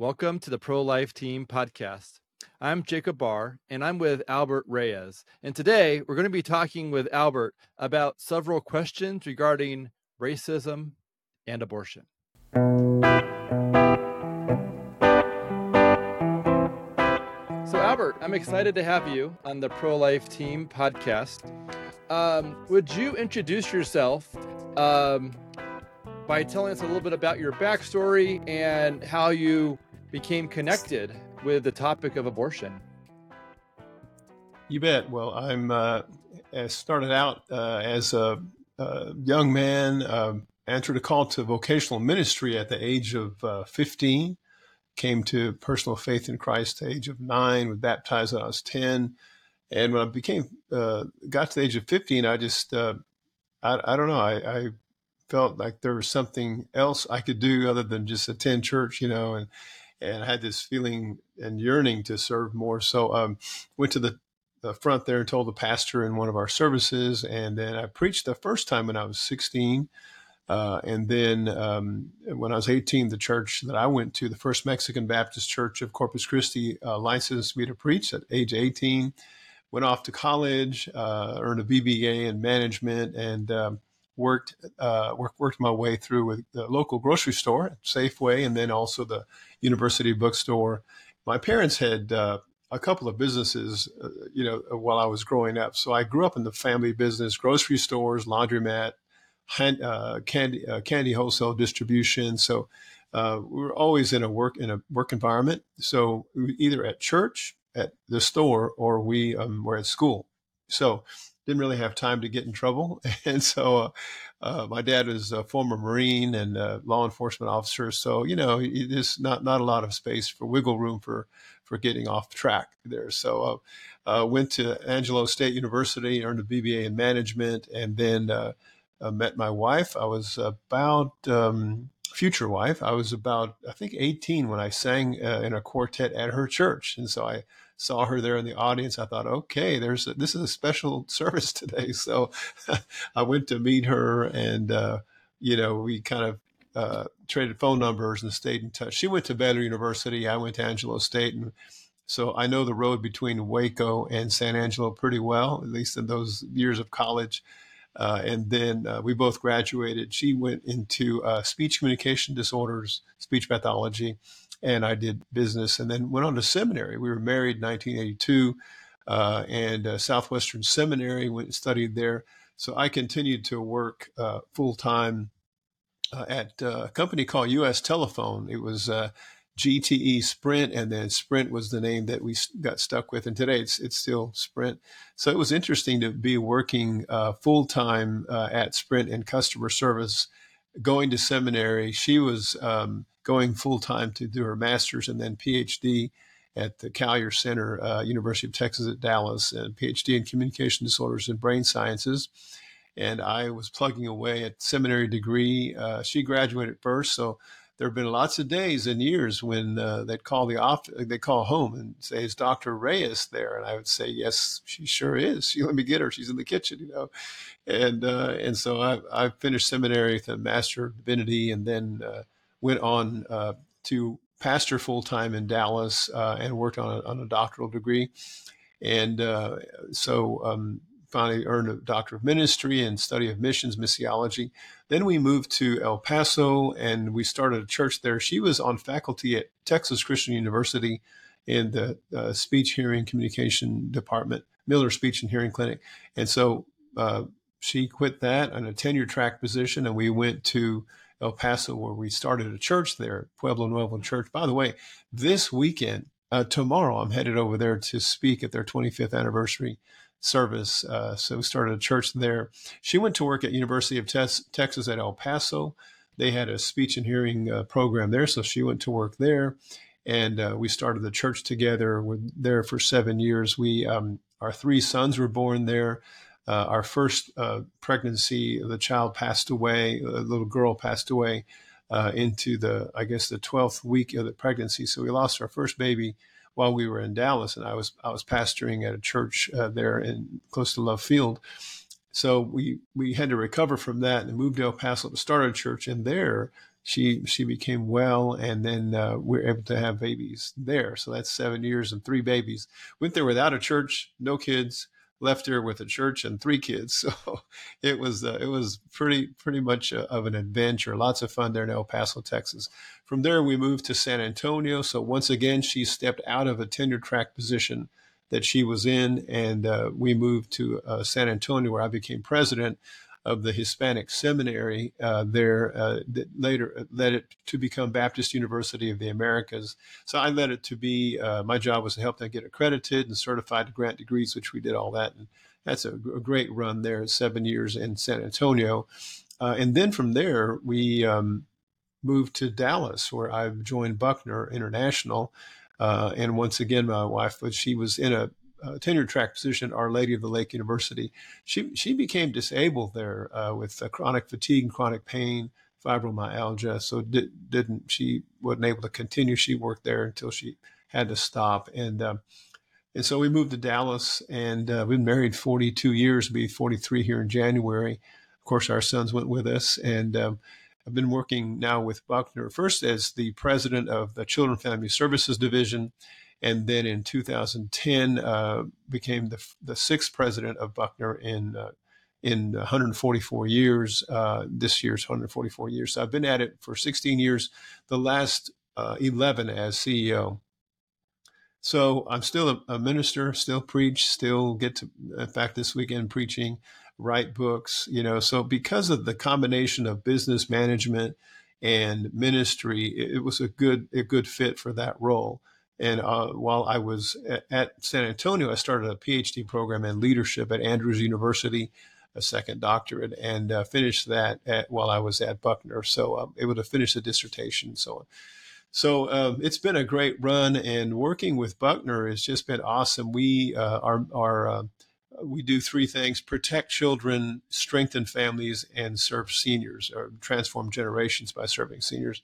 Welcome to the Pro Life Team podcast. I'm Jacob Barr, and I'm with Albert Reyes. And today we're going to be talking with Albert about several questions regarding racism and abortion. So, Albert, I'm excited to have you on the Pro Life Team podcast. Um, would you introduce yourself um, by telling us a little bit about your backstory and how you became connected with the topic of abortion. You bet. Well, I'm uh, started out uh, as a, a, young man, uh, answered a call to vocational ministry at the age of uh, 15. Came to personal faith in Christ at the age of nine. Was baptized when I was 10. And when I became uh, got to the age of 15, I just uh, I, I don't know. I, I felt like there was something else I could do other than just attend church, you know, and and I had this feeling and yearning to serve more. So um, went to the, the front there and told the pastor in one of our services, and then I preached the first time when I was 16. Uh, and then um, when I was 18, the church that I went to, the First Mexican Baptist Church of Corpus Christi, uh, licensed me to preach at age 18. Went off to college, uh, earned a BBA in management, and um, worked uh, worked worked my way through with the local grocery store, Safeway, and then also the university bookstore. My parents had uh, a couple of businesses, uh, you know, while I was growing up. So I grew up in the family business: grocery stores, laundromat, hand, uh, candy uh, candy wholesale distribution. So uh, we were always in a work in a work environment. So either at church, at the store, or we um, were at school. So didn't really have time to get in trouble. And so uh, uh, my dad was a former Marine and law enforcement officer. So, you know, there's not, not a lot of space for wiggle room for, for getting off track there. So uh, uh went to Angelo State University, earned a BBA in management, and then uh, uh, met my wife. I was about um, future wife. I was about, I think, 18 when I sang in a quartet at her church. And so I saw her there in the audience. I thought, okay, there's a, this is a special service today. So I went to meet her, and uh, you know, we kind of uh, traded phone numbers and stayed in touch. She went to Baylor University. I went to Angelo State, and so I know the road between Waco and San Angelo pretty well, at least in those years of college. Uh, and then uh, we both graduated. She went into uh, speech communication disorders, speech pathology, and I did business and then went on to seminary. We were married in 1982 uh, and uh, Southwestern Seminary, went and studied there. So I continued to work uh, full time uh, at uh, a company called US Telephone. It was uh, GTE Sprint, and then Sprint was the name that we got stuck with. And today it's it's still Sprint. So it was interesting to be working full time at Sprint in customer service, going to seminary. She was um, going full time to do her master's and then PhD at the Callier Center, uh, University of Texas at Dallas, and PhD in communication disorders and brain sciences. And I was plugging away at seminary degree. Uh, she graduated first, so there have been lots of days and years when uh, they'd call the off, they call home and say, "Is Dr. Reyes there?" And I would say, "Yes, she sure is. She let me get her. She's in the kitchen, you know." And uh, and so I, I finished seminary with a master of divinity, and then uh, went on uh, to pastor full time in Dallas uh, and worked on a, on a, doctoral degree. And uh, so um, finally earned a doctor of ministry and study of missions, missiology. Then we moved to El Paso and we started a church there. She was on faculty at Texas Christian University in the uh, speech, hearing, communication department, Miller Speech and Hearing Clinic. And so uh, she quit that on a tenure track position and we went to El Paso, where we started a church there, Pueblo Nuevo Church. By the way, this weekend, uh, tomorrow, I'm headed over there to speak at their 25th anniversary service. Uh, so we started a church there. She went to work at University of Te- Texas at El Paso. They had a speech and hearing uh, program there, so she went to work there. And uh, we started the church together. We're there for seven years. We um, our three sons were born there. Uh, our first uh, pregnancy, the child passed away, a little girl passed away uh, into the, I guess, the 12th week of the pregnancy. So we lost our first baby while we were in Dallas, and I was I was pastoring at a church uh, there in close to Love Field. So we we had to recover from that and moved to El Paso to start a church, and there she she became well, and then uh, we are able to have babies there. So that's seven years and three babies. Went there without a church, no kids. Left there with a church and three kids. So it was uh, it was pretty pretty much a, of an adventure. Lots of fun there in El Paso, Texas. From there, we moved to San Antonio. So once again, she stepped out of a tenure track position that she was in, and uh, we moved to uh, San Antonio, where I became president of the Hispanic Seminary uh, there uh, that later led it to become Baptist University of the Americas. So I led it to be, uh, my job was to help them get accredited and certified to grant degrees, which we did all that. And that's a, great run there, seven years in San Antonio. Uh, and then from there, we um, moved to Dallas, where I joined Buckner International. Uh, and once again, my wife, she was in a uh, tenure track position at Our Lady of the Lake University. She she became disabled there uh, with uh, chronic fatigue and chronic pain, fibromyalgia. So did, didn't she wasn't able to continue. She worked there until she had to stop. And um, and so we moved to Dallas, and uh, we've been married 42 years. Be 43 here in January. Of course, our sons went with us, and um, I've been working now with Buckner first as the president of the Children Family Services Division and then in 2010 uh, became the, the sixth president of Buckner in uh, in 144 years. Uh, this year's 144 years. So I've been at it for 16 years. The last uh, 11 as CEO. So I'm still a, a, minister, still preach, still get to. In fact, this weekend preaching, write books. You know, so because of the combination of business management and ministry, it, it was a good a good fit for that role. And uh, while I was at, at, San Antonio, I started a PhD program in leadership at Andrews University, a second doctorate, and uh, finished that at, while I was at Buckner. So I'm able to finish the dissertation and so on. So um, it's been a great run, and working with Buckner has just been awesome. We uh, are, are uh, we do three things: protect children, strengthen families, and serve seniors, or transform generations by serving seniors.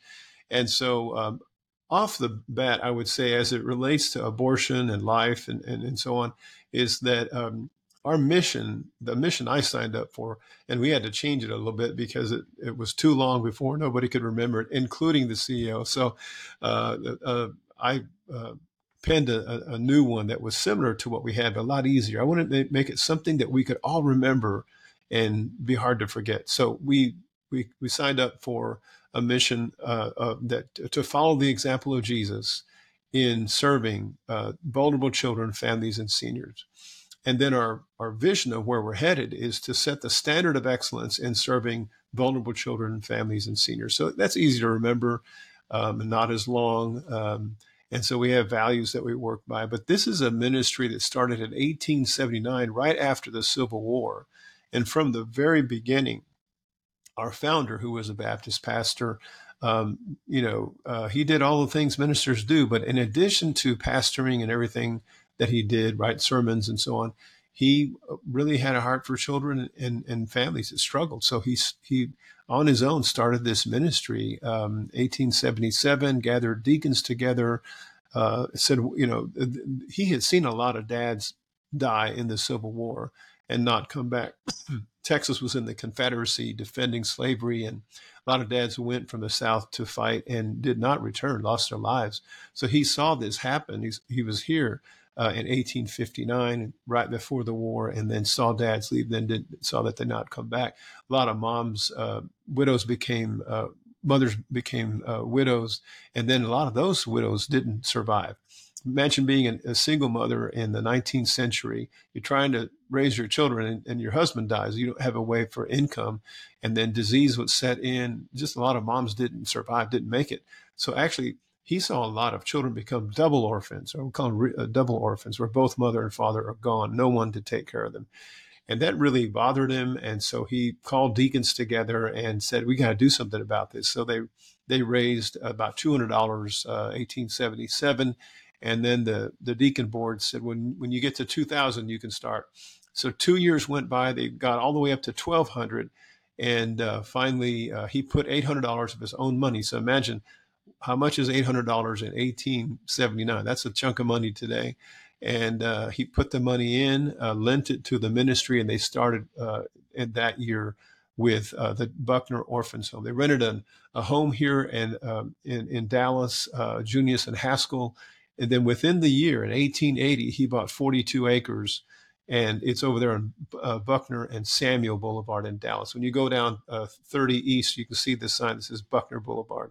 And so um, off the bat, I would say, as it relates to abortion and life and, and, and so on, is that um, our mission, the mission I signed up for, and we had to change it a little bit because it, it was too long before nobody could remember it, including the CEO. So uh, uh, I uh, penned a, a, new one that was similar to what we had, but a lot easier. I wanted to make it something that we could all remember and be hard to forget. So we we, we signed up for a mission uh, uh, that to follow the example of Jesus in serving uh, vulnerable children, families, and seniors. And then our, our vision of where we're headed is to set the standard of excellence in serving vulnerable children, families, and seniors. So that's easy to remember um, not as long. Um, and so we have values that we work by. But this is a ministry that started in 1879, right after the Civil War. And from the very beginning, our founder, who was a Baptist pastor, um, you know, uh, he did all the things ministers do. But in addition to pastoring and everything that he did, write sermons and so on, he really had a heart for children and, and families that struggled. So he, he, on his own, started this ministry. Um, 1877, gathered deacons together. Uh, said, you know, he had seen a lot of dads die in the Civil War and not come back. Texas was in the Confederacy defending slavery, and a lot of dads went from the South to fight and did not return, lost their lives. So he saw this happen. He's, he was here uh, in 1859, right before the war, and then saw dads leave, then did, saw that they not come back. A lot of moms, uh, widows became, uh, mothers became uh, widows, and then a lot of those widows didn't survive imagine being a, single mother in the 19th century. You're trying to raise your children, and, and, your husband dies. You don't have a way for income, and then disease would set in. Just a lot of moms didn't survive, didn't make it. So actually, he saw a lot of children become double orphans, or we call them re, uh, double orphans, where both mother and father are gone, no one to take care of them. And that really bothered him. And so he called deacons together and said, "We got to do something about this." So they they raised about two hundred dollars, uh, eighteen seventy seven, and then the, the deacon board said, when, when you get to 2000, you can start. So two years went by. They got all the way up to 1200. And uh, finally, uh, he put $800 of his own money. So imagine how much is $800 in 1879? That's a chunk of money today. And uh, he put the money in, uh, lent it to the ministry, and they started uh, in that year with uh, the Buckner Orphans Home. They rented a, a home here in, um, in, in Dallas, uh, Junius and Haskell. And then within the year, in 1880, he bought 42 acres and it's over there on uh, Buckner and Samuell Boulevard in Dallas. When you go down uh, 30 East, you can see the sign that says Buckner Boulevard.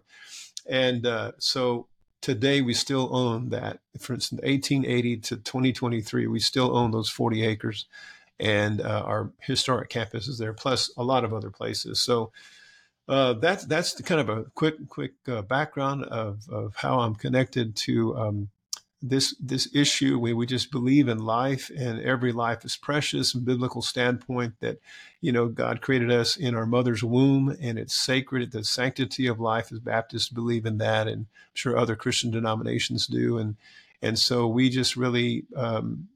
And uh, so today we still own that. For instance, 1880 to 2023, we still own those 40 acres, and uh, our historic campus is there, plus a lot of other places. So uh, that's that's kind of a quick quick uh, background of, of how I'm connected to um, this this issue we, we just believe in life and every life is precious from biblical standpoint that you know god created us in our mother's womb and it's sacred the sanctity of life as baptists believe in that and i'm sure other christian denominations do and and so we just really um,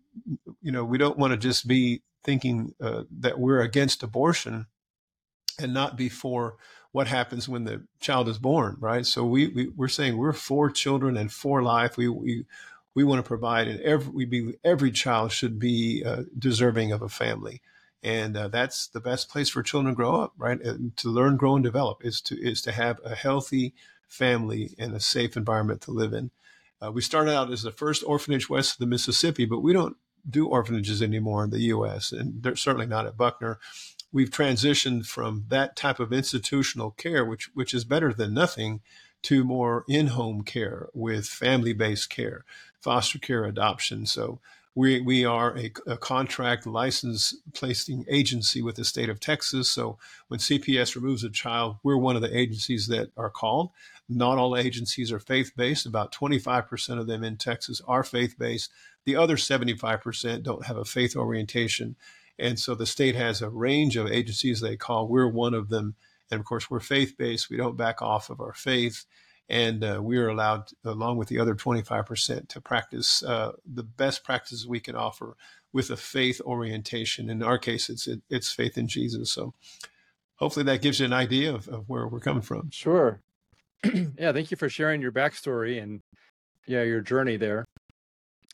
you know we don't want to just be thinking uh, that we're against abortion and not be for what happens when the child is born, right? So we, we we're saying we're for children and for life. We we we want to provide, and every we every child should be uh, deserving of a family, and uh, that's the best place for children to grow up, right? And to learn, grow, and develop is to is to have a healthy family and a safe environment to live in. Uh, we started out as the first orphanage west of the Mississippi, but we don't do orphanages anymore in the U.S. and they're certainly not at Buckner. We've transitioned from that type of institutional care, which which is better than nothing, to more in-home care with family-based care foster care adoption. So we, we are a, a, contract license placing agency with the state of Texas. So when CPS removes a child, we're one of the agencies that are called. Not all agencies are faith based. About 25% of them in Texas are faith based. The other 75% don't have a faith orientation. And so the state has a range of agencies they call. We're one of them. And of course, we're faith based. We don't back off of our faith and uh, we are allowed, along with the other 25%, to practice uh, the best practices we can offer with a faith orientation. In our case, it's it, it's faith in Jesus. So hopefully that gives you an idea of, of where we're coming from. Sure. yeah, thank you for sharing your backstory and yeah, your journey there.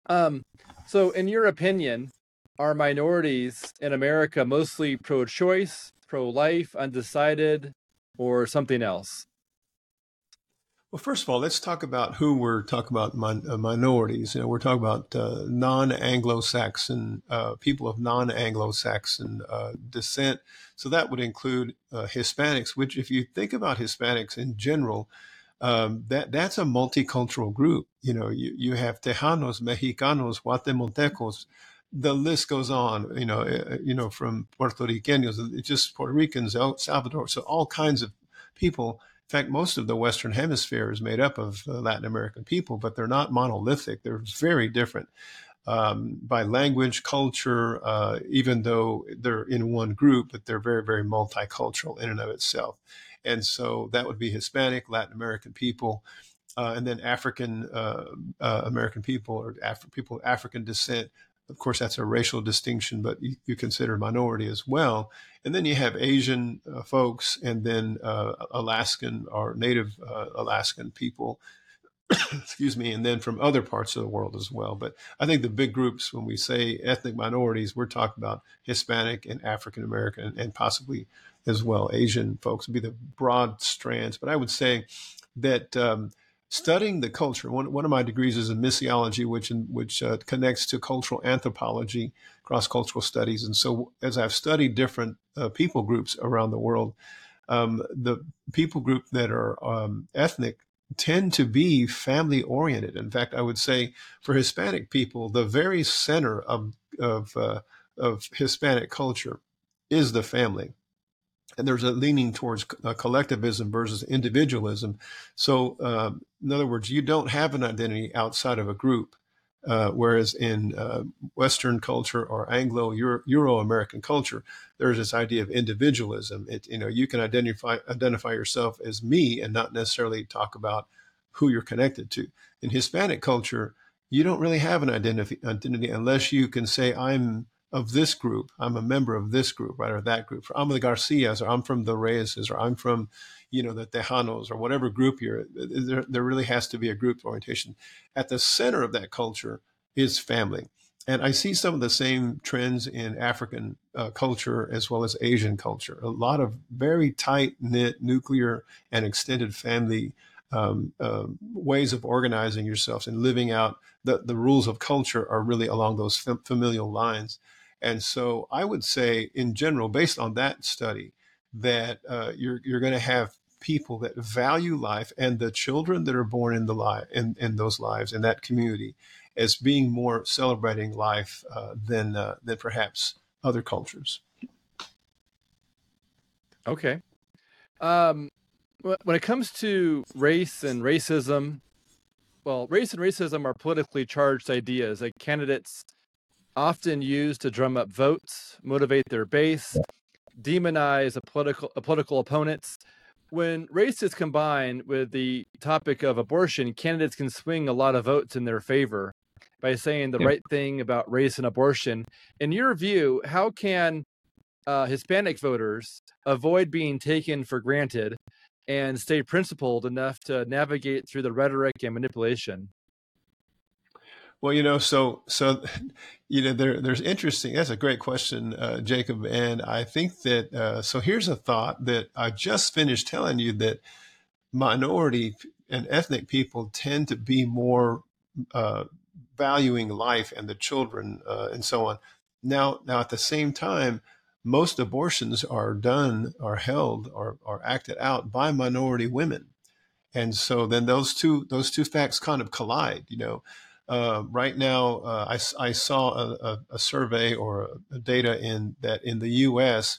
Um, so in your opinion, are minorities in America mostly pro-choice, pro-life, undecided, or something else? Well, first of all, let's talk about who we're talking about min- uh, minorities. You know, we're talking about uh, non-Anglo-Saxon uh, people of non-Anglo-Saxon uh, descent. So that would include uh, Hispanics. Which, if you think about Hispanics in general, um, that that's a multicultural group. You know, you, you have Tejanos, Mexicanos, Guatemaltecos. The list goes on. You know, uh, you know, from Puerto Ricanos, just Puerto Ricans, El Salvador. So all kinds of people in fact, most of the Western Hemisphere is made up of uh, Latin American people, but they're not monolithic. They're very different um, by language, culture, uh, even though they're in one group, but they're very, very multicultural in and of itself. And so that would be Hispanic, Latin American people, uh, and then African uh, uh, American people or Af- people of African descent, of course, that's a racial distinction, but you, you consider minority as well. And then you have Asian uh, folks, and then uh, Alaskan or Native uh, Alaskan people. excuse me, and then from other parts of the world as well. But I think the big groups, when we say ethnic minorities, we're talking about Hispanic and African American, and possibly as well Asian folks would be the broad strands. But I would say that um, studying the culture. One, one of my degrees is in missiology, which in, which uh, connects to cultural anthropology, cross cultural studies. And so, as I've studied different uh, people groups around the world, um, the people group that are um, ethnic tend to be family oriented. In fact, I would say for Hispanic people, the very center of of, uh, of Hispanic culture is the family and there's a leaning towards uh, collectivism versus individualism. So, um, in other words, you don't have an identity outside of a group. Uh, whereas in uh, Western culture or Anglo Euro American culture, there's this idea of individualism. It, you know, you can identify identify yourself as me and not necessarily talk about who you're connected to. In Hispanic culture, you don't really have an identity, identity unless you can say I'm of this group. I'm a member of this group, right, or that group. I'm the Garcias, or I'm from the Reyeses, or I'm from, you know, the Tejanos, or whatever group you're. There, there really has to be a group orientation. At the center of that culture is family, and I see some of the same trends in African uh, culture as well as Asian culture. A lot of very tight knit nuclear and extended family um, uh, ways of organizing yourselves and living out the, the rules of culture are really along those familial lines. And so I would say, in general, based on that study, that uh, you're, you're going to have people that value life and the children that are born in the life in, in those lives in that community as being more celebrating life uh, than uh, than perhaps other cultures. Okay. Um, when it comes to race and racism, well, race and racism are politically charged ideas that candidates often use to drum up votes, motivate their base, demonize a political a political opponents. When race is combined with the topic of abortion, candidates can swing a lot of votes in their favor by saying the yep. right thing about race and abortion. In your view, how can uh, Hispanic voters avoid being taken for granted and stay principled enough to navigate through the rhetoric and manipulation? Well, you know, so so you know, there there's interesting. That's a great question, uh, Jacob, and I think that uh, so. Here's a thought that I just finished telling you that minority and ethnic people tend to be more uh, valuing life and the children uh, and so on. Now, now at the same time, most abortions are done, are held, or are acted out by minority women, and so then those two those two facts kind of collide. You know, uh, right now uh, I, I saw a, a, a survey or a, data in that in the U.S.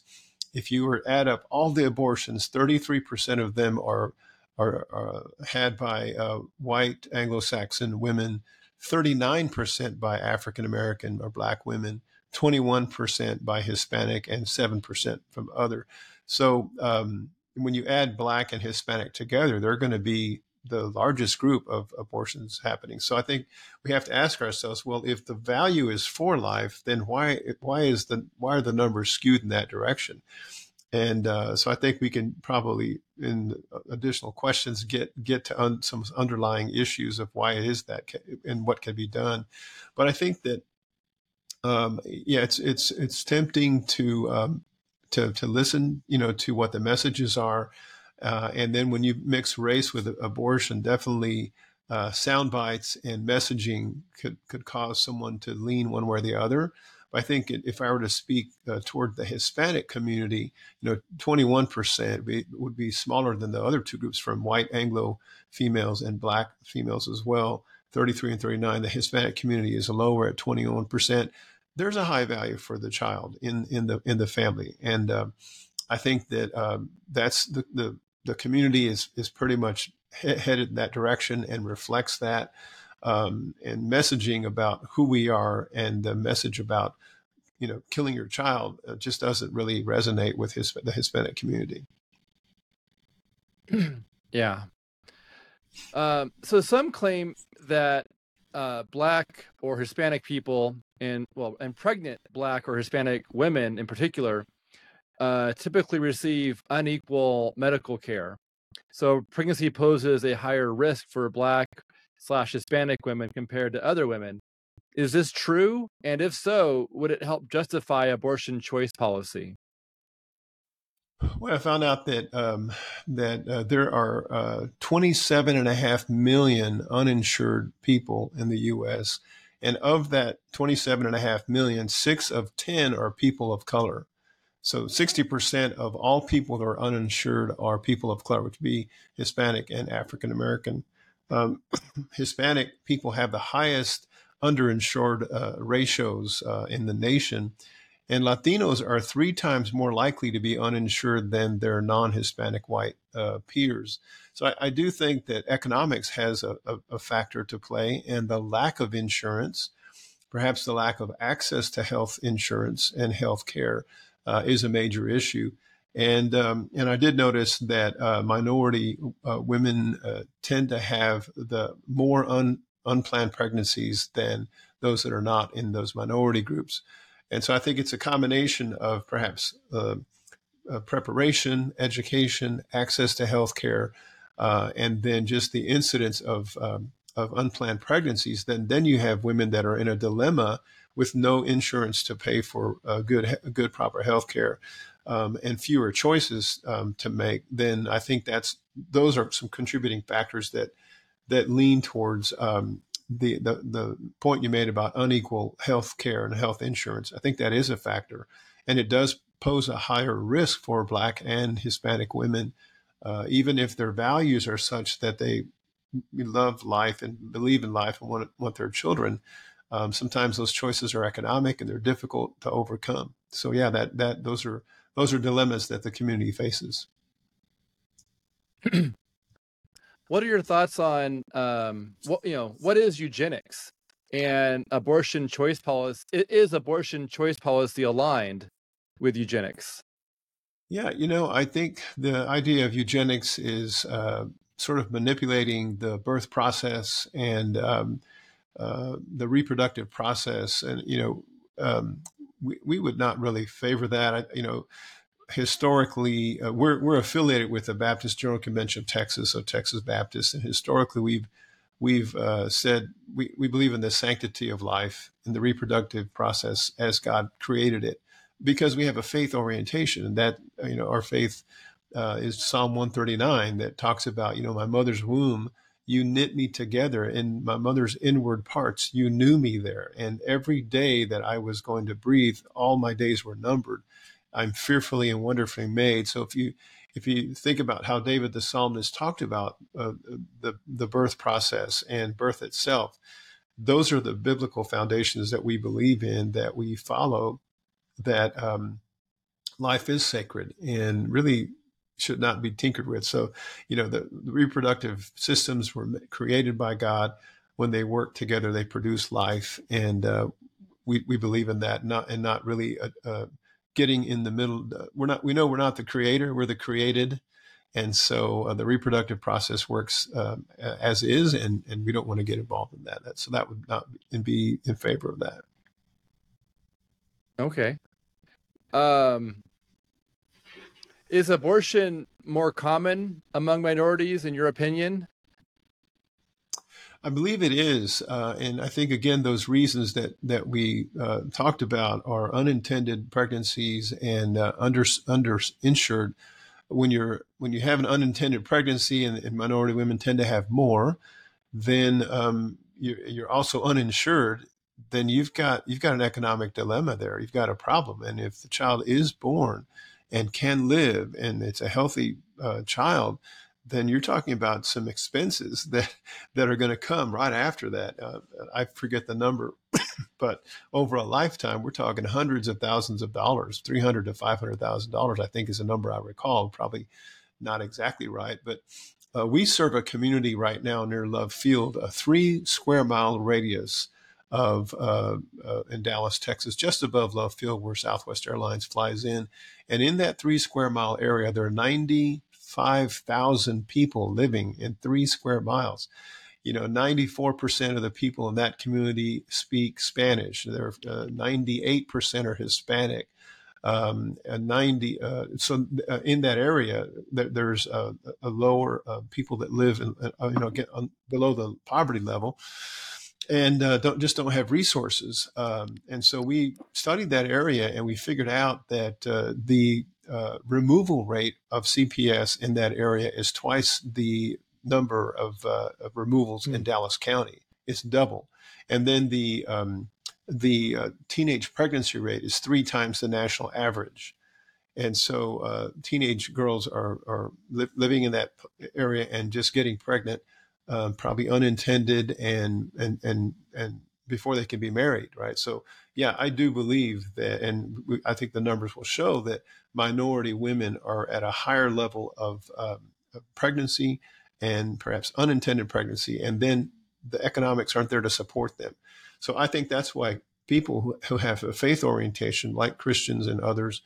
If you were add up all the abortions, 33% of them are are, are had by uh, white Anglo-Saxon women 39% by African American or Black women, 21% by Hispanic, and 7% from other. So um, when you add Black and Hispanic together, they're going to be the largest group of abortions happening. So I think we have to ask ourselves, well, if the value is for life, then why why is the why are the numbers skewed in that direction? And uh, so I think we can probably, in additional questions, get get to un, some underlying issues of why it is that and what can be done. But I think that, um, yeah, it's it's it's tempting to um, to to listen, you know, to what the messages are, uh, and then when you mix race with abortion, definitely uh, sound bites and messaging could could cause someone to lean one way or the other. I think if I were to speak uh, toward the Hispanic community, you know, 21% would be smaller than the other two groups from white Anglo females and black females as well. 33 and 39. The Hispanic community is lower at 21%. There's a high value for the child in, in the in the family, and uh, I think that um, that's the, the the community is is pretty much headed in that direction and reflects that um, and messaging about who we are and the message about you know killing your child uh, just doesn't really resonate with his, the Hispanic community. yeah. Um, so some claim that uh, black or Hispanic people and well and pregnant black or Hispanic women in particular uh, typically receive unequal medical care. So pregnancy poses a higher risk for black slash Hispanic women compared to other women. Is this true? And if so, would it help justify abortion choice policy? Well, I found out that um, that uh, there are uh, 27 and a half million uninsured people in the U.S. And of that 27 and a half million, six of 10 are people of color. So 60% of all people that are uninsured are people of color, which would be Hispanic and African American um, Hispanic people have the highest underinsured uh, ratios uh, in the nation. And Latinos are three times more likely to be uninsured than their non Hispanic white uh, peers. So I, I, do think that economics has a, a, a, factor to play, and the lack of insurance, perhaps the lack of access to health insurance and health care, uh, is a major issue. And um, and I did notice that uh, minority uh, women uh, tend to have the more un, unplanned pregnancies than those that are not in those minority groups. And so I think it's a combination of perhaps uh, uh, preparation, education, access to health care, uh, and then just the incidence of um, of unplanned pregnancies, then then you have women that are in a dilemma with no insurance to pay for uh, good good proper health care um, and fewer choices um, to make. Then I think that's those are some contributing factors that that lean towards um, the, the the point you made about unequal health care and health insurance. I think that is a factor, and it does pose a higher risk for Black and Hispanic women, uh, even if their values are such that they love life and believe in life and want want their children. Um, sometimes those choices are economic and they're difficult to overcome. So yeah, that that those are those are dilemmas that the community faces. what are your thoughts on um, what you know? What is eugenics and abortion choice policy? Is abortion choice policy aligned with eugenics? Yeah, you know, I think the idea of eugenics is uh, sort of manipulating the birth process and um, uh, the reproductive process, and you know, um, we we would not really favor that. I, you know, historically, uh, we're we're affiliated with the Baptist General Convention of Texas, so Texas Baptist, and historically we've we've uh, said we, we believe in the sanctity of life in the reproductive process as God created it because we have a faith orientation and that you know our faith uh, is Psalm 139 that talks about you know my mother's womb you knit me together in my mother's inward parts you knew me there and every day that I was going to breathe all my days were numbered I'm fearfully and wonderfully made so if you if you think about how David the psalmist talked about uh, the the birth process and birth itself those are the biblical foundations that we believe in that we follow that um, life is sacred and really should not be tinkered with. So, you know, the, the, reproductive systems were created by God. When they work together, they produce life, and uh, we we believe in that. Not and not really uh, uh, getting in the middle. We're not. We know we're not the creator. We're the created, and so uh, the reproductive process works um, as is, and and we don't want to get involved in that. that so that would not be in favor of that. Okay. Um, is abortion more common among minorities, in your opinion? I believe it is, uh, and I think again those reasons that that we uh, talked about are unintended pregnancies and uh, under underinsured. When you're when you have an unintended pregnancy, and, and minority women tend to have more, then um, you're, you're also uninsured, then you've got you've got an economic dilemma there. You've got a problem, and if the child is born and can live, and it's a healthy uh, child, then you're talking about some expenses that that are going to come right after that. Uh, I forget the number, but over a lifetime, we're talking hundreds of thousands of dollars, three hundred to five hundred thousand dollars. I think is a number I recall. Probably not exactly right, but uh, we serve a community right now near Love Field, a three square mile radius of uh, uh, in Dallas, Texas, just above Love Field, where Southwest Airlines flies in. And in that three square mile area, there are 95,000 people living in three square miles. You know, 94% of the people in that community speak Spanish. There, uh, 98% are Hispanic. Um, 90 uh, so uh, in that area there, there's a, a lower uh, people that live in, uh, you know get on, below the poverty level and uh, don't just don't have resources. Um, and so we studied that area, and we figured out that uh, the uh, removal rate of CPS in that area is twice the number of, uh, of removals mm. in hmm. Dallas County. It's double, and then the um, the uh, teenage pregnancy rate is three times the national average. And so uh, teenage girls are, are li- living in that area and just getting pregnant um, probably unintended and and and and before they can be married, right? So yeah, I do believe that, and we, I think the numbers will show that minority women are at a higher level of, um, of pregnancy and perhaps unintended pregnancy, and then the economics aren't there to support them. So I think that's why people who, who have a faith orientation, like Christians and others,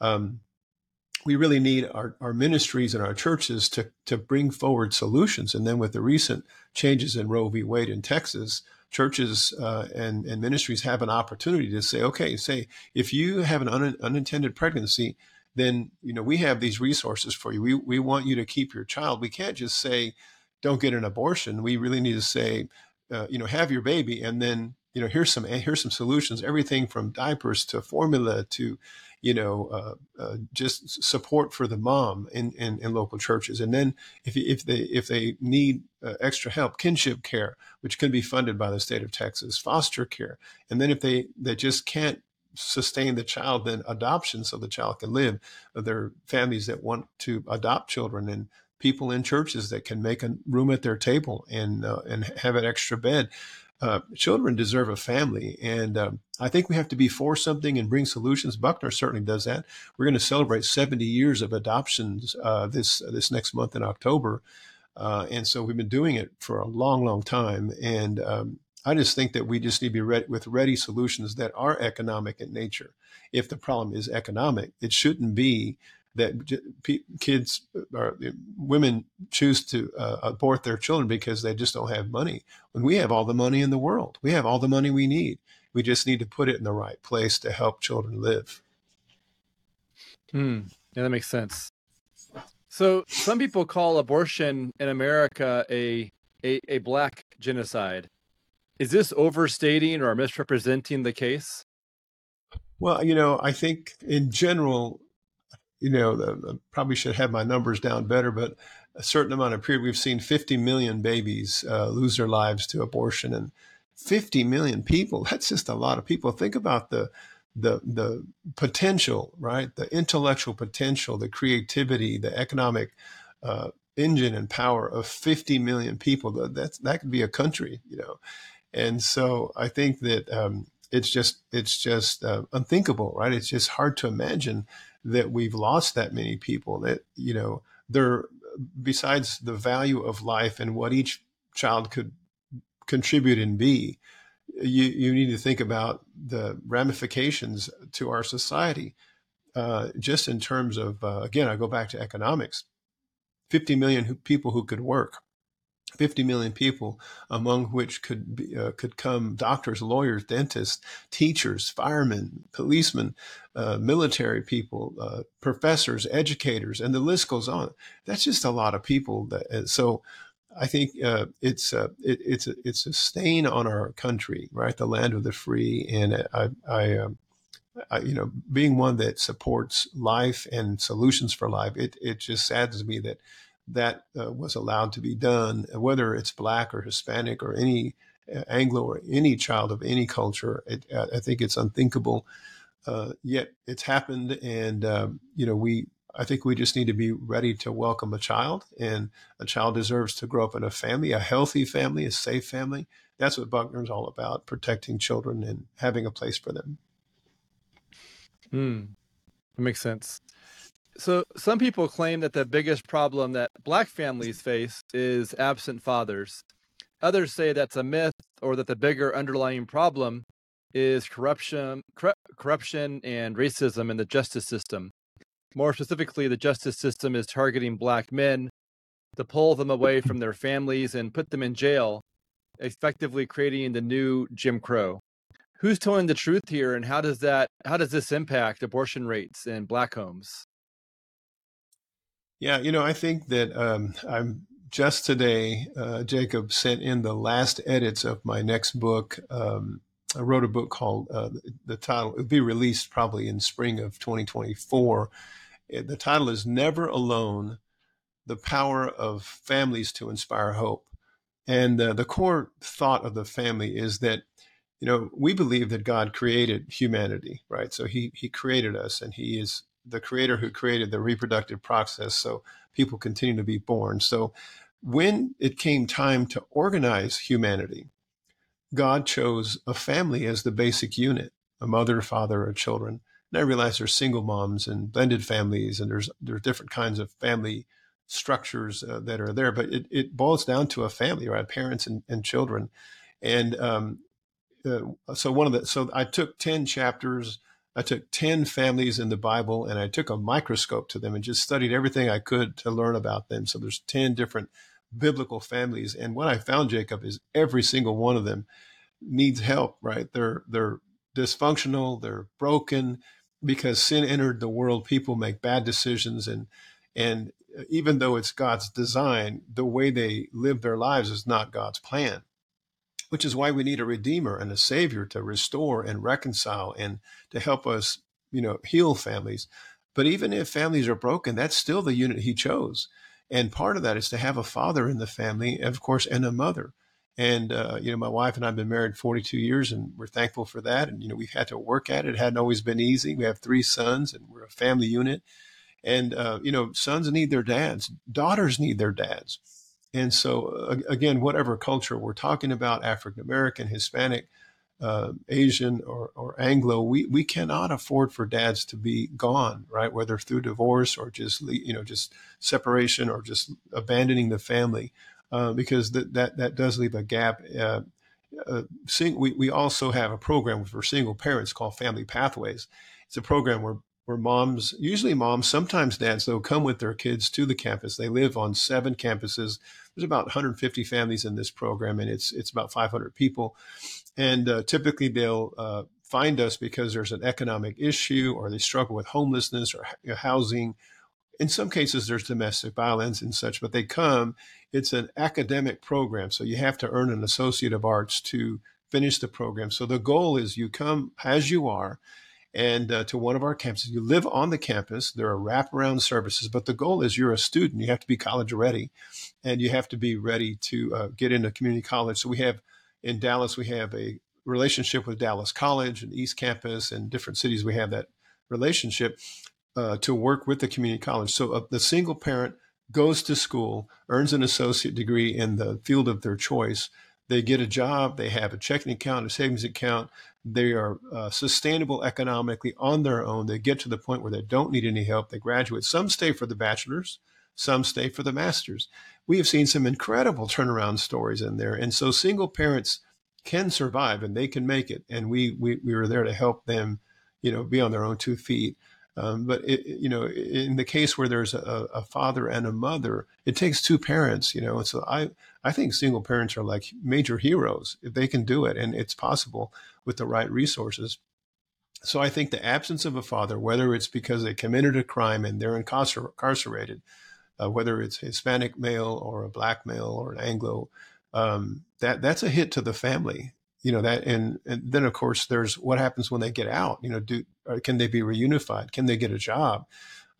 um, we really need our, our ministries and our churches to, to bring forward solutions. And then with the recent changes in Roe v. Wade in Texas, churches uh, and, and ministries have an opportunity to say, okay, say, if you have an un, unintended pregnancy, then, you know, we have these resources for you. We, we want you to keep your child. We can't just say, don't get an abortion. We really need to say, uh, you know, have your baby, and then you know, here's some here's some solutions. Everything from diapers to formula to, you know, uh, uh, just support for the mom in, in, in local churches. And then if if they if they need uh, extra help, kinship care, which can be funded by the state of Texas, foster care, and then if they they just can't sustain the child, then adoption so the child can live. There are families that want to adopt children and people in churches that can make a room at their table and uh, and have an extra bed. Uh, children deserve a family, and um, I think we have to be for something and bring solutions. Buckner certainly does that. We're going to celebrate 70 years of adoptions uh, this this next month in October, uh, and so we've been doing it for a long, long time. And um, I just think that we just need to be ready with ready solutions that are economic in nature. If the problem is economic, it shouldn't be that kids or women choose to uh, abort their children because they just don't have money. When we have all the money in the world, we have all the money we need. We just need to put it in the right place to help children live. Hmm. Yeah, that makes sense. So some people call abortion in America a, a, a black genocide. Is this overstating or misrepresenting the case? Well, you know, I think in general, you know, the, probably should have my numbers down better, but a certain amount of period, we've seen 50 million babies uh, lose their lives to abortion, and 50 million people. That's just a lot of people. Think about the the the potential, right? The intellectual potential, the creativity, the economic uh, engine and power of 50 million people. That that could be a country, you know. And so I think that um, it's just it's just uh, unthinkable, right? It's just hard to imagine that we've lost that many people that you know they're besides the value of life and what each child could contribute and be you you need to think about the ramifications to our society uh, just in terms of uh, again i go back to economics 50 million people who could work 50 million people, among which could be, uh, could come doctors, lawyers, dentists, teachers, firemen, policemen, uh, military people, uh, professors, educators, and the list goes on. That's just a lot of people. That, uh, so I think uh, it's uh, it, it's a, it's a stain on our country, right? The land of the free, and I, I, um, I you know, being one that supports life and solutions for life, it it just saddens me that that uh, was allowed to be done, whether it's black or Hispanic or any uh, Anglo or any child of any culture. It, I think it's unthinkable. Uh, yet it's happened, and um, you know we. I think we just need to be ready to welcome a child, and a child deserves to grow up in a family, a healthy family, a safe family. That's what Buckner's all about: protecting children and having a place for them. Hmm, that makes sense. So, some people claim that the biggest problem that black families face is absent fathers. Others say that's a myth or that the bigger underlying problem is corruption, corruption and racism in the justice system. More specifically, the justice system is targeting black men to pull them away from their families and put them in jail, effectively creating the new Jim Crow. Who's telling the truth here and how does that how does this impact abortion rates in black homes? Yeah, you know, I think that um, I'm just today, uh, Jacob sent in the last edits of my next book. Um, I wrote a book called uh, the title. It'll be released probably in spring of 2024. The title is "Never Alone: The Power of Families to Inspire Hope." And uh, the core thought of the family is that you know we believe that God created humanity, right? So he he created us, and he is the creator who created the reproductive process so people continue to be born. So when it came time to organize humanity, God chose a family as the basic unit, a mother, father, or children. And I realize there's single moms and blended families, and there's there's different kinds of family structures uh, that are there, but it, it boils down to a family, right? Parents and, and children. And um, uh, so one of the so I took ten chapters I took 10 families in the Bible and I took a microscope to them and just studied everything I could to learn about them. So there's 10 different biblical families. And what I found, Jacob, is every single one of them needs help, right? They're, they're dysfunctional, they're broken because sin entered the world. People make bad decisions and, and uh, even though it's God's design, the way they live their lives is not God's plan. Which is why we need a redeemer and a savior to restore and reconcile and to help us, you know, heal families. But even if families are broken, that's still the unit he chose. And part of that is to have a father in the family, of course, and a mother. And, uh, you know, my wife and I have been married 42 years and we're thankful for that. And, you know, we've had to work at it. It hadn't always been easy. We have three sons and we're a family unit. And, uh, you know, sons need their dads, daughters need their dads. And so, again, whatever culture we're talking about, African American, Hispanic, uh, Asian, or, or Anglo, we, we cannot afford for dads to be gone, right? Whether through divorce or just, you know, just separation or just abandoning the family uh, because that, that that does leave a gap. Uh, uh, sing, we, we also have a program for single parents called Family Pathways. It's a program where where moms, usually moms, sometimes dads, they'll come with their kids to the campus. They live on seven campuses. There's about 150 families in this program, and it's it's about 500 people. And uh, typically, they'll uh, find us because there's an economic issue, or they struggle with homelessness or housing, in some cases there's domestic violence and such but they come it's an academic program so you have to earn an associate of arts to finish the program so the goal is you come as you are and uh, to one of our campuses you live on the campus there are wraparound services but the goal is you're a student you have to be college ready and you have to be ready to uh, get into community college so we have in dallas we have a relationship with dallas college and east campus and different cities we have that relationship uh, to work with the community college. So uh, the single parent goes to school, earns an associate degree in the field of their choice. They get a job, they have a checking account, a savings account. They are uh, sustainable economically on their own. They get to the point where they don't need any help. They graduate. Some stay for the bachelor's, some stay for the master's. We have seen some incredible turnaround stories in there. And so single parents can survive and they can make it. And we, we, we were there to help them, you know, be on their own two feet. Um, but it, you know, in the case where there's a, a, father and a mother, it takes two parents. You know, and so I I think single parents are like major heroes if they can do it, and it's possible with the right resources. So I think the absence of a father, whether it's because they committed a crime and they're incarcerated, uh, whether it's Hispanic male or a black male or an Anglo, um, that that's a hit to the family you know that and, and then of course there's what happens when they get out you know do can they be reunified? Can they get a job?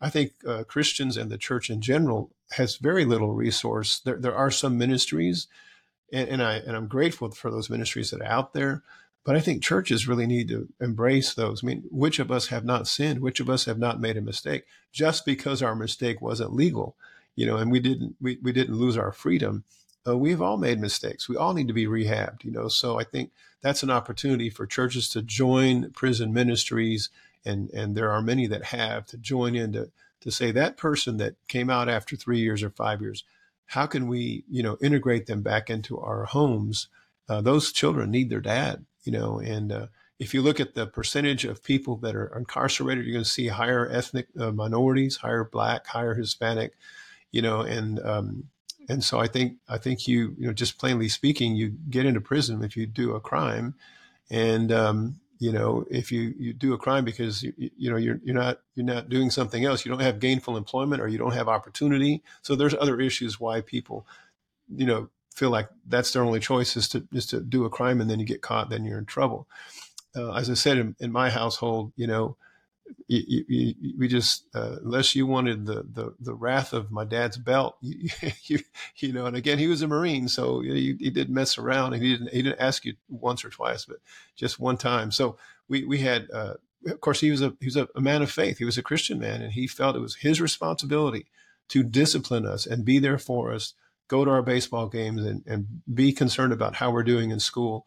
I think uh, christians and the church in general has very little resource. There, there are some ministries and, and i and i'm grateful for those ministries that are out there but i think churches really need to embrace those. I mean which of us have not sinned? Which of us have not made a mistake? Just because our mistake wasn't legal you know and we didn't we, we didn't lose our freedom uh, we've all made mistakes. We all need to be rehabbed, you know. So I think that's an opportunity for churches to join prison ministries, and and there are many that have to join in to to say that person that came out after three years or five years, how can we, you know, integrate them back into our homes? Uh, those children need their dad, you know, and uh, if you look at the percentage of people that are incarcerated, you're going to see higher ethnic uh, minorities, higher black, higher Hispanic, you know, and um, and so I think I think you you know just plainly speaking, you get into prison if you do a crime, and um, you know if you you do a crime because you, you know you're you're not you're not doing something else, you don't have gainful employment or you don't have opportunity. So there's other issues why people you know feel like that's their only choice is to is to do a crime and then you get caught, then you're in trouble. Uh, as I said in, in my household, you know you, you, you, we just uh, unless you wanted the, the the wrath of my dad's belt, you, you, know. And again, he was a marine, so he, he didn't mess around, and he didn't he didn't ask you once or twice, but just one time. So we we had, uh, of course, he was a he was a man of faith. He was a Christian man, and he felt it was his responsibility to discipline us and be there for us, go to our baseball games, and and be concerned about how we're doing in school.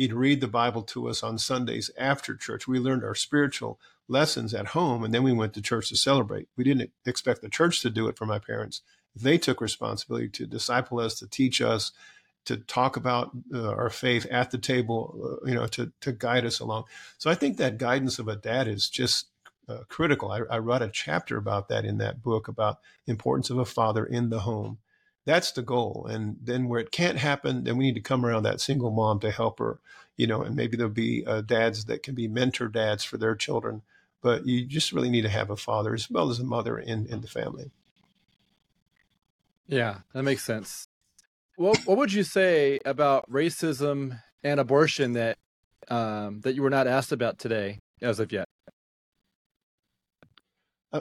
He'd read the Bible to us on Sundays after church. We learned our spiritual lessons at home, and then we went to church to celebrate. We didn't expect the church to do it for my parents. They took responsibility to disciple us, to teach us, to talk about uh, our faith at the table, uh, you know, to to guide us along. So I think that guidance of a dad is just uh, critical. I, I wrote a chapter about that in that book about importance of a father in the home. That's the goal. And then where it can't happen, then we need to come around that single mom to help her, you know, and maybe there'll be uh, dads that can be mentor dads for their children but you just really need to have a father as well as a mother in, in the family. Yeah, that makes sense. What What would you say about racism and abortion that um, that you were not asked about today as of yet?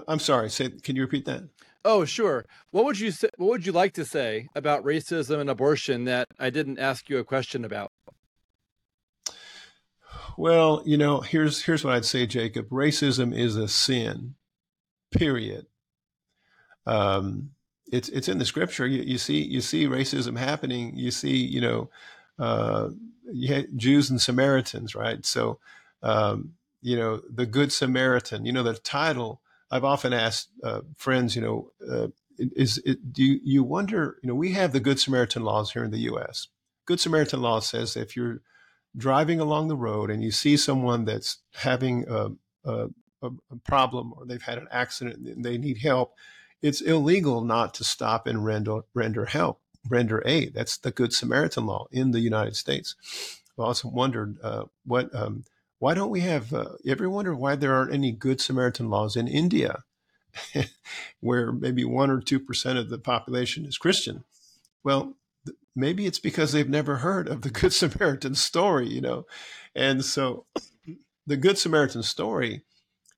I'm sorry. Say, can you repeat that? Oh, sure. What would you say, What would you like to say about racism and abortion that I didn't ask you a question about? Well, you know, here's here's what I'd say, Jacob. Racism is a sin. Period. Um, it's it's in the scripture. You, you see you see racism happening. You see, you know, uh, you Jews and Samaritans, right? So, um, you know, the Good Samaritan. You know, the title I've often asked uh, friends, you know, uh, is it, do you, you wonder, you know, we have the Good Samaritan laws here in the U.S. Good Samaritan law says if you're driving along the road and you see someone that's having a, a, a problem or they've had an accident and they need help, it's illegal not to stop and render, render help, render aid. That's the Good Samaritan law in the United States. I've also wondered uh, what um, why don't we have, uh, you ever wonder why there aren't any good Samaritan laws in India, where maybe one or 2% of the population is Christian? Well, maybe it's because they've never heard of the Good Samaritan story, you know? And so the Good Samaritan story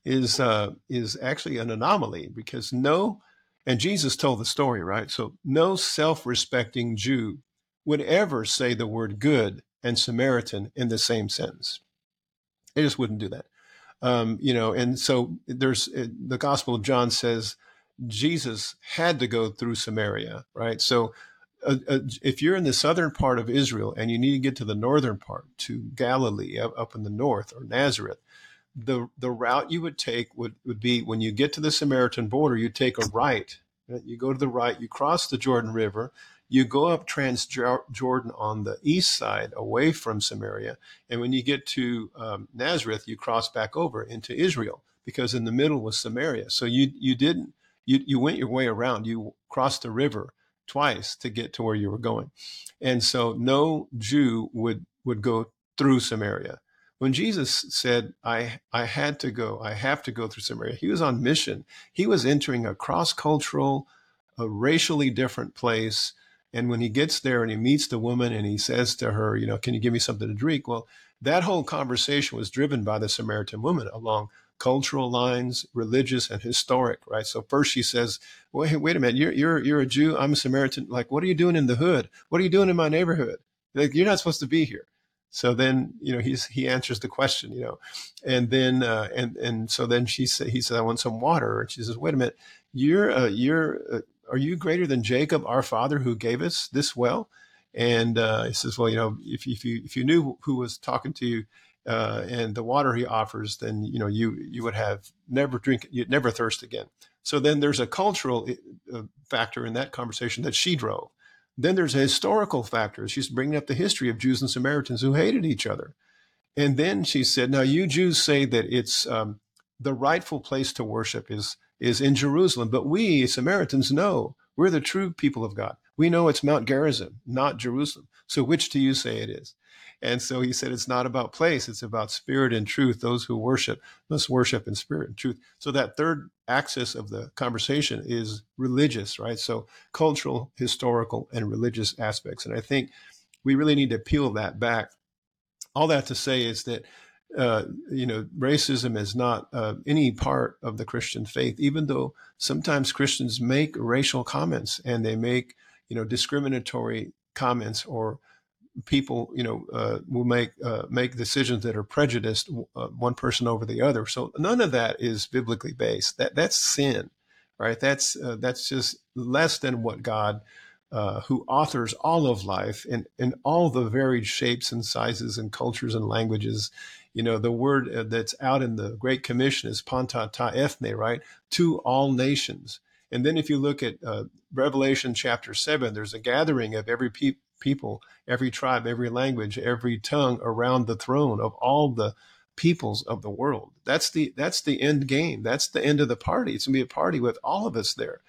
is, uh, is actually an anomaly because no, and Jesus told the story, right? So no self respecting Jew would ever say the word good and Samaritan in the same sentence. They just wouldn't do that. Um, you know, and so there's uh, the Gospel of John says Jesus had to go through Samaria, right? So uh, uh, if you're in the southern part of Israel and you need to get to the northern part, to Galilee up, up in the north or Nazareth, the the route you would take would, would be when you get to the Samaritan border, you take a right. You go to the right, you cross the Jordan River, you go up Transjordan on the east side away from Samaria. And when you get to um, Nazareth, you cross back over into Israel because in the middle was Samaria. So you, you didn't, you, you went your way around. You crossed the river twice to get to where you were going. And so no Jew would, would go through Samaria. When Jesus said, I, I had to go, I have to go through Samaria, he was on mission. He was entering a cross cultural, a racially different place and when he gets there and he meets the woman and he says to her, you know, can you give me something to drink? Well, that whole conversation was driven by the Samaritan woman along cultural lines, religious and historic, right? So first she says, wait, wait a minute, you're, you're, you're a Jew. I'm a Samaritan. Like, what are you doing in the hood? What are you doing in my neighborhood? Like, you're not supposed to be here. So then, you know, he's, he answers the question, you know, and then, uh, and, and so then she said, he said, I want some water. And she says, wait a minute, you're, uh, you're, are you greater than Jacob, our father, who gave us this well? And uh, he says, Well, you know, if, if you if you knew who was talking to you uh, and the water he offers, then you know you you would have never drink, you'd never thirst again. So then there's a cultural uh, factor in that conversation that she drove. Then there's a historical factor. She's bringing up the history of Jews and Samaritans who hated each other. And then she said, Now you Jews say that it's um, the rightful place to worship is is in Jerusalem. But we Samaritans know we're the true people of God. We know it's Mount Gerizim, not Jerusalem. So which do you say it is? And so he said, it's not about place, it's about spirit and truth. Those who worship must worship in spirit and truth. So that third axis of the conversation is religious, right? So cultural, historical, and religious aspects. And I think we really need to peel that back. All that to say is that uh, you know, racism is not uh, any part of the Christian faith, even though sometimes Christians make racial comments and they make, you know, discriminatory comments or people, you know, uh, will make uh, make decisions that are prejudiced uh, one person over the other. So none of that is biblically based. That that's sin, right? That's that's just less than what God uh, who authors all of life in, in all the varied shapes and sizes and cultures and languages. You know, the word uh, that's out in the Great Commission is panta ta ethne, right? To all nations. And then if you look at uh, Revelation chapter 7, there's a gathering of every pe- people, every tribe, every language, every tongue around the throne of all the peoples of the world. That's the that's the end game. That's the end of the party. It's gonna be a party with all of us there.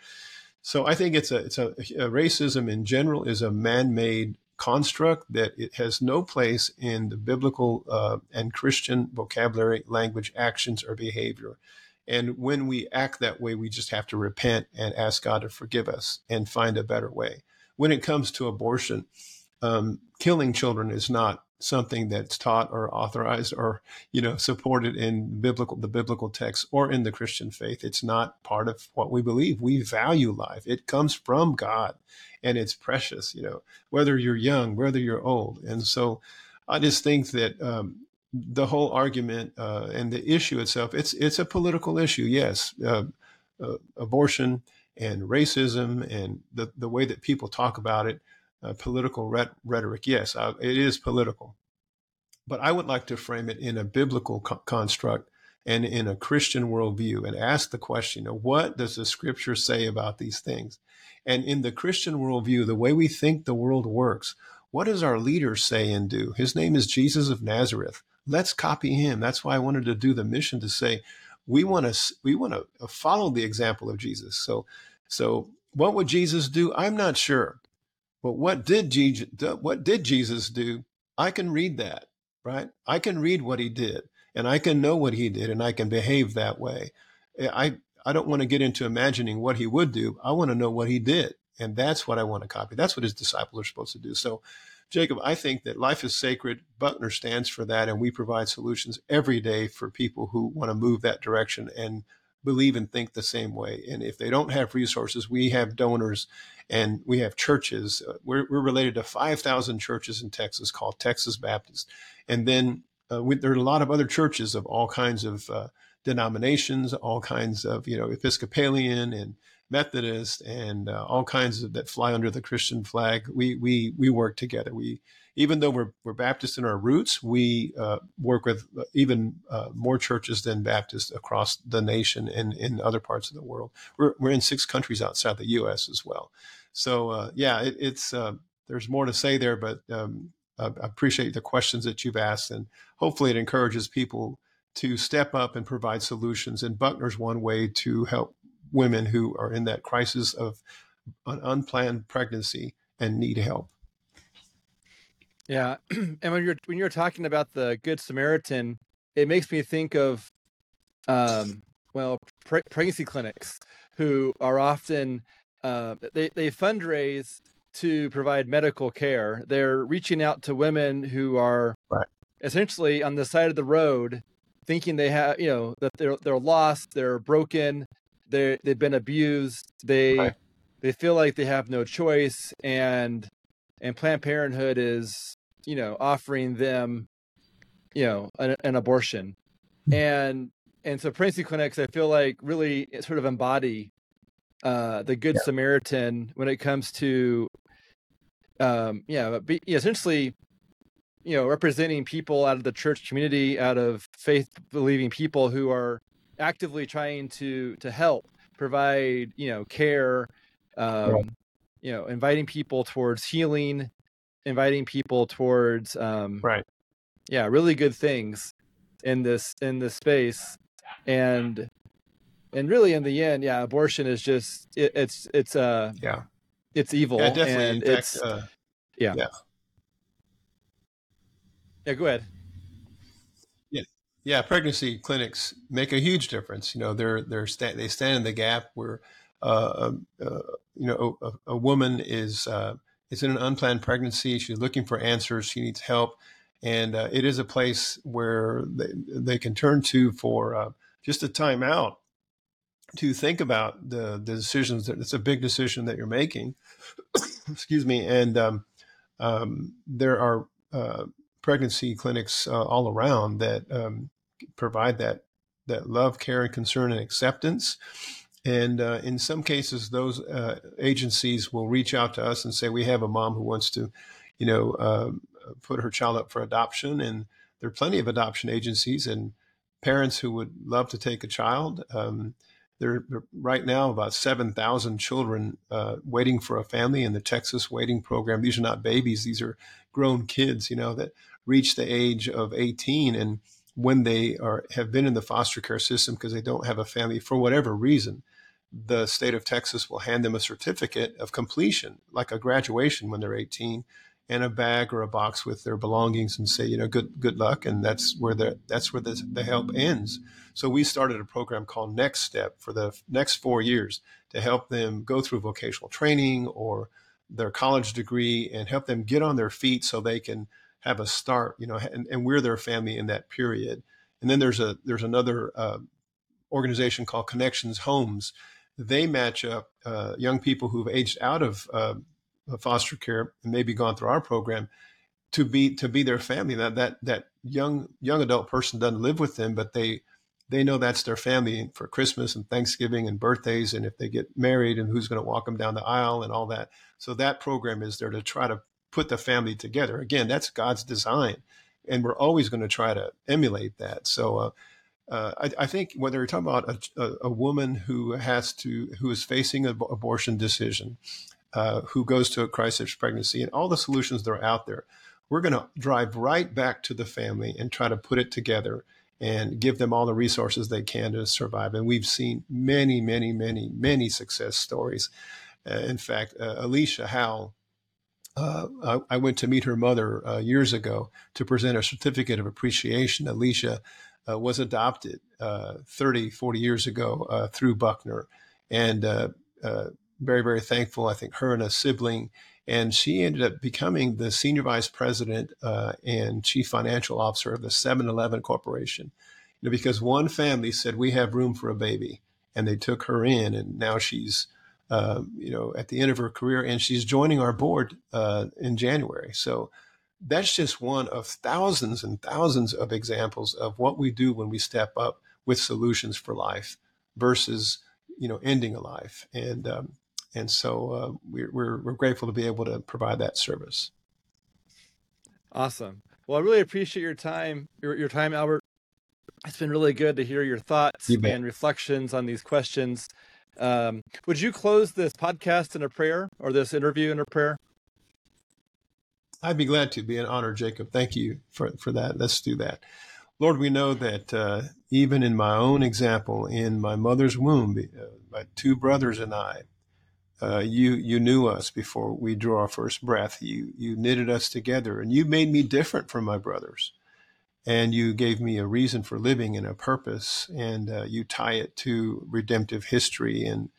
So I think it's a it's a, a racism in general is a man-made construct that it has no place in the biblical uh, and Christian vocabulary, language, actions, or behavior. And when we act that way, we just have to repent and ask God to forgive us and find a better way. When it comes to abortion, um, killing children is not something that's taught or authorized or you know supported in biblical the biblical text or in the Christian faith. It's not part of what we believe. We value life. It comes from God, and it's precious. You know, whether you're young, whether you're old, and so I just think that um, the whole argument uh, and the issue itself it's it's a political issue. Yes, uh, uh, abortion and racism and the the way that people talk about it uh, political rhetoric. Yes, uh, it is political. But I would like to frame it in a biblical co- construct and in a Christian worldview and ask the question of what does the scripture say about these things? And in the Christian worldview, the way we think the world works, what does our leader say and do? His name is Jesus of Nazareth. Let's copy him. That's why I wanted to do the mission to say we want to we want to follow the example of Jesus. So so what would Jesus do? I'm not sure. But what did Jesus, what did Jesus do? I can read that, right? I can read what he did and I can know what he did and I can behave that way. Eh, I, I don't want to get into imagining what he would do. I want to know what he did. And that's what I want to copy. That's what his disciples are supposed to do. So, Jacob, I think that life is sacred. Buckner stands for that. And we provide solutions every day for people who want to move that direction and believe and think the same way. And if they don't have resources, we have donors and we have churches. Uh, we're, we're, related to 5,000 churches in Texas called Texas Baptist. And then uh, we, there are a lot of other churches of all kinds of uh, denominations, all kinds of, you know, Episcopalian and Methodist and uh, all kinds of that fly under the Christian flag. We, we, we work together. We, even though we're, we're Baptist in our roots, we uh, work with even uh, more churches than Baptists across the nation and in other parts of the world. We're, we're in six countries outside the U.S. as well. So uh, yeah, it, it's uh, there's more to say there, but um, I appreciate the questions that you've asked, and hopefully it encourages people to step up and provide solutions. And Buckner's one way to help women who are in that crisis of an unplanned pregnancy and need help. Yeah, and when you're when you're talking about the Good Samaritan, it makes me think of, um, well, pre- pregnancy clinics who are often uh, they they fundraise to provide medical care. They're reaching out to women who are right. essentially on the side of the road, thinking they have you know that they're they're lost, they're broken, they they've been abused, they right. they feel like they have no choice, and and Planned Parenthood is, you know, offering them, you know, an, an abortion, hmm. and and so pregnancy clinics, I feel like really sort of embody uh, the Good yeah. Samaritan when it comes to, um, yeah, be, essentially, you know, representing people out of the church community, out of faith believing people who are actively trying to to help provide, you know, care, um, you know inviting people towards healing inviting people towards um right. yeah really good things in this in this space. And and really in the end yeah abortion is just it, it's it's uh yeah. it's evil yeah, definitely. and fact, it's uh, yeah. yeah. Yeah go ahead. Yeah. Yeah pregnancy clinics make a huge difference. You know they're they're sta- they stand in the gap where uh, uh, you know, a, a woman is uh, is in an unplanned pregnancy. She's looking for answers. She needs help, and it is a place where they, they can turn to for just a time out to think about the the decisions. That it's a big decision that you're making. Excuse me, and um, um, there are uh, pregnancy clinics uh, all around that um, provide that that love, care, and concern and acceptance. And uh, in some cases, those uh, agencies will reach out to us and say, "We have a mom who wants to, you know, uh, put her child up for adoption." And there are plenty of adoption agencies and parents who would love to take a child. Um, there are right now about 7,000 children uh, waiting for a family in the Texas Waiting Program. These are not babies; these are grown kids, you know, that reach the age of 18 and when they are have been in the foster care system because they don't have a family for whatever reason the state of Texas will hand them a certificate of completion, like a graduation when they're 18. and a bag or a box with their belongings and say, you know, good good luck, and that's where the that's where the, the help ends. So we started a program called Next Step for the next four years to help them go through vocational training or their college degree and help them get on their feet so they can have a start, you know, and, and we're their family in that period. And then there's a there's another uh, organization called Connections Homes. They match up uh, young people who've aged out of uh, foster care and maybe gone through our program to be to be their family. That that that young young adult person doesn't live with them, but they they know that's their family for Christmas and Thanksgiving and birthdays, and if they get married, and who's going to walk them down the aisle and all that. So that program is there to try to put the family together. Again, that's God's design, and we're always going to try to emulate that. So. Uh, uh, I, I, think whether you're talking about a, a, a, woman who has to who is facing an abortion decision, uh, who goes to a crisis pregnancy, and all the solutions that are out there, we're going to drive right back to the family and try to put it together and give them all the resources they can to survive. And we've seen many, many, many, many success stories. Uh, in fact, uh, Alicia Howell. uh, I, went to meet her mother years ago to present a certificate of appreciation. Alicia uh, was adopted uh, 30, 40 years ago through Buckner. And very, very thankful. I think her and a sibling and she ended up becoming the senior vice president uh, and chief financial officer of the 7-Eleven Corporation. You know, because one family said we have room for a baby, and they took her in, and now she's uh, you know at the end of her career, and she's joining our board uh, in January. So that's just one of thousands and thousands of examples of what we do when we step up with solutions for life versus you know ending a life and um, and so uh, we're, we're, we're grateful to be able to provide that service. Awesome. Well, I really appreciate your time, your, your time, Albert. It's been really good to hear your thoughts you and reflections on these questions. Um, would you close this podcast in a prayer or this interview in a prayer? I'd be glad to. Be an honor, Jacob. Thank you for, for that. Let's do that. Lord, we know that uh, even in my own example, in my mother's womb, uh, my two brothers and I, uh, you you knew us before we drew our first breath. You you knitted us together, and you made me different from my brothers, and you gave me a reason for living and a purpose, and uh, you tie it to redemptive history. And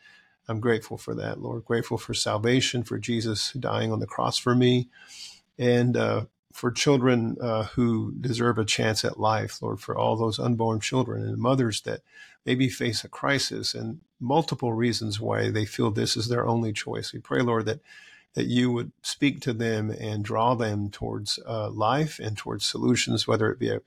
I'm grateful for that, Lord. Grateful for salvation, for Jesus dying on the cross for me, and uh, for children uh, who deserve a chance at life, Lord. For all those unborn children and mothers that maybe face a crisis and multiple reasons why they feel this is their only choice. We pray, Lord, that that you would speak to them and draw them towards uh, life and towards solutions, whether it be a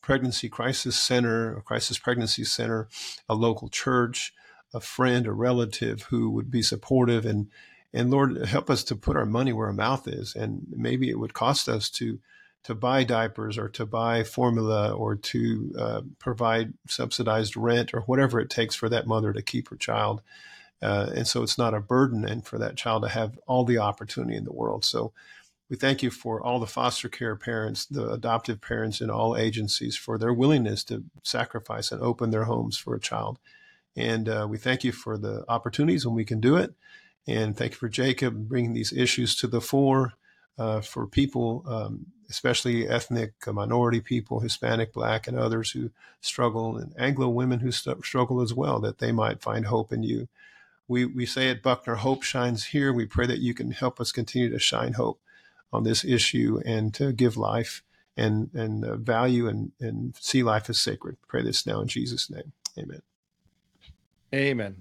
pregnancy crisis center, a crisis pregnancy center, a local church, a friend, a relative who would be supportive and and Lord, help us to put our money where our mouth is. And maybe it would cost us to to buy diapers or to buy formula or to uh, provide subsidized rent or whatever it takes for that mother to keep her child. Uh, and so it's not a burden and for that child to have all the opportunity in the world. So we thank you for all the foster care parents, the adoptive parents in all agencies for their willingness to sacrifice and open their homes for a child. And uh, we thank you for the opportunities when we can do it. And thank you for Jacob bringing these issues to the fore uh, for people, um, especially ethnic minority people, Hispanic, Black, and others who struggle, and Anglo women who st- struggle as well, that they might find hope in you. We, we say at Buckner, hope shines here. We pray that you can help us continue to shine hope on this issue and to give life and, and uh, value and, and see life as sacred. Pray this now in Jesus' name. Amen. Amen.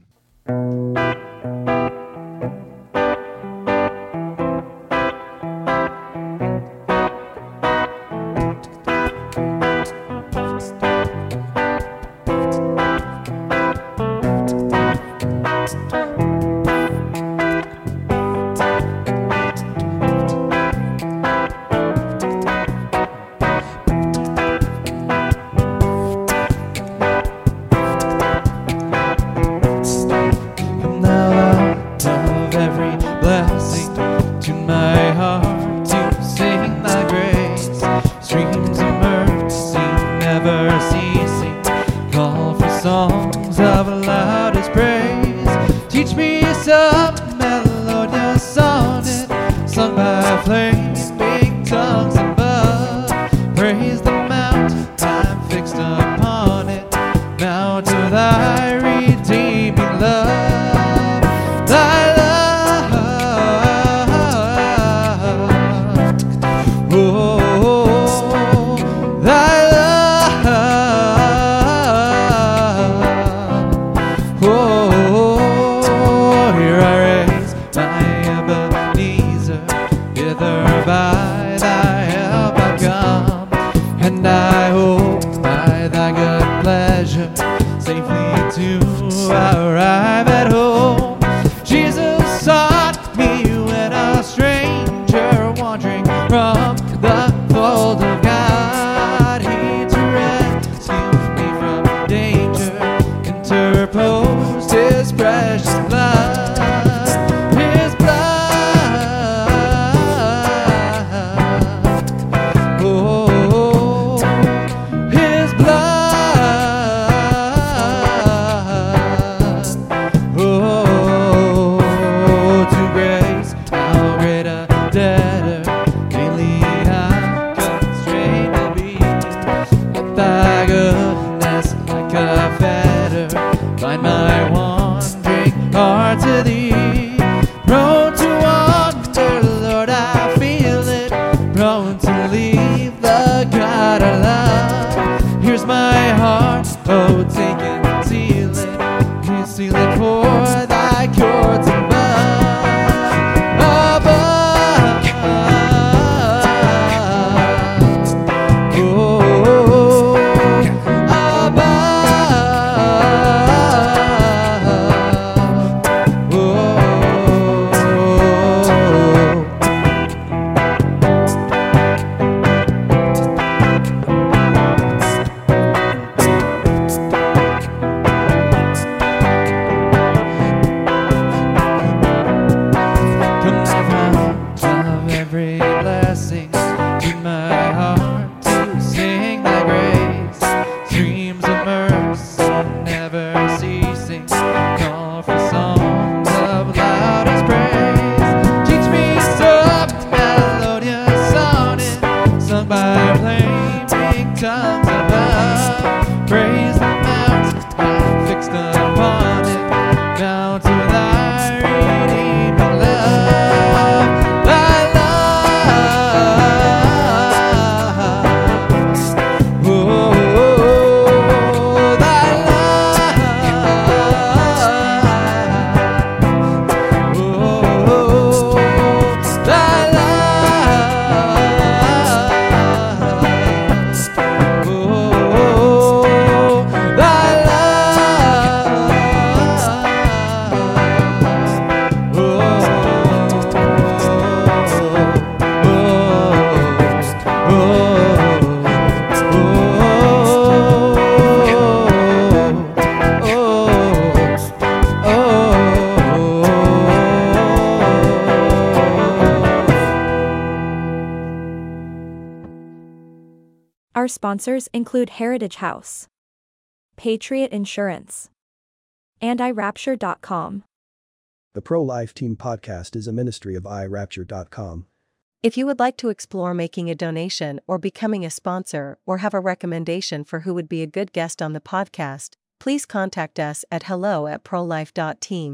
blessing. Sponsors include Heritage House, Patriot Insurance, and iRapture.com. The Pro Life Team podcast is a ministry of iRapture.com. If you would like to explore making a donation or becoming a sponsor or have a recommendation for who would be a good guest on the podcast, please contact us at hello at prolife.team.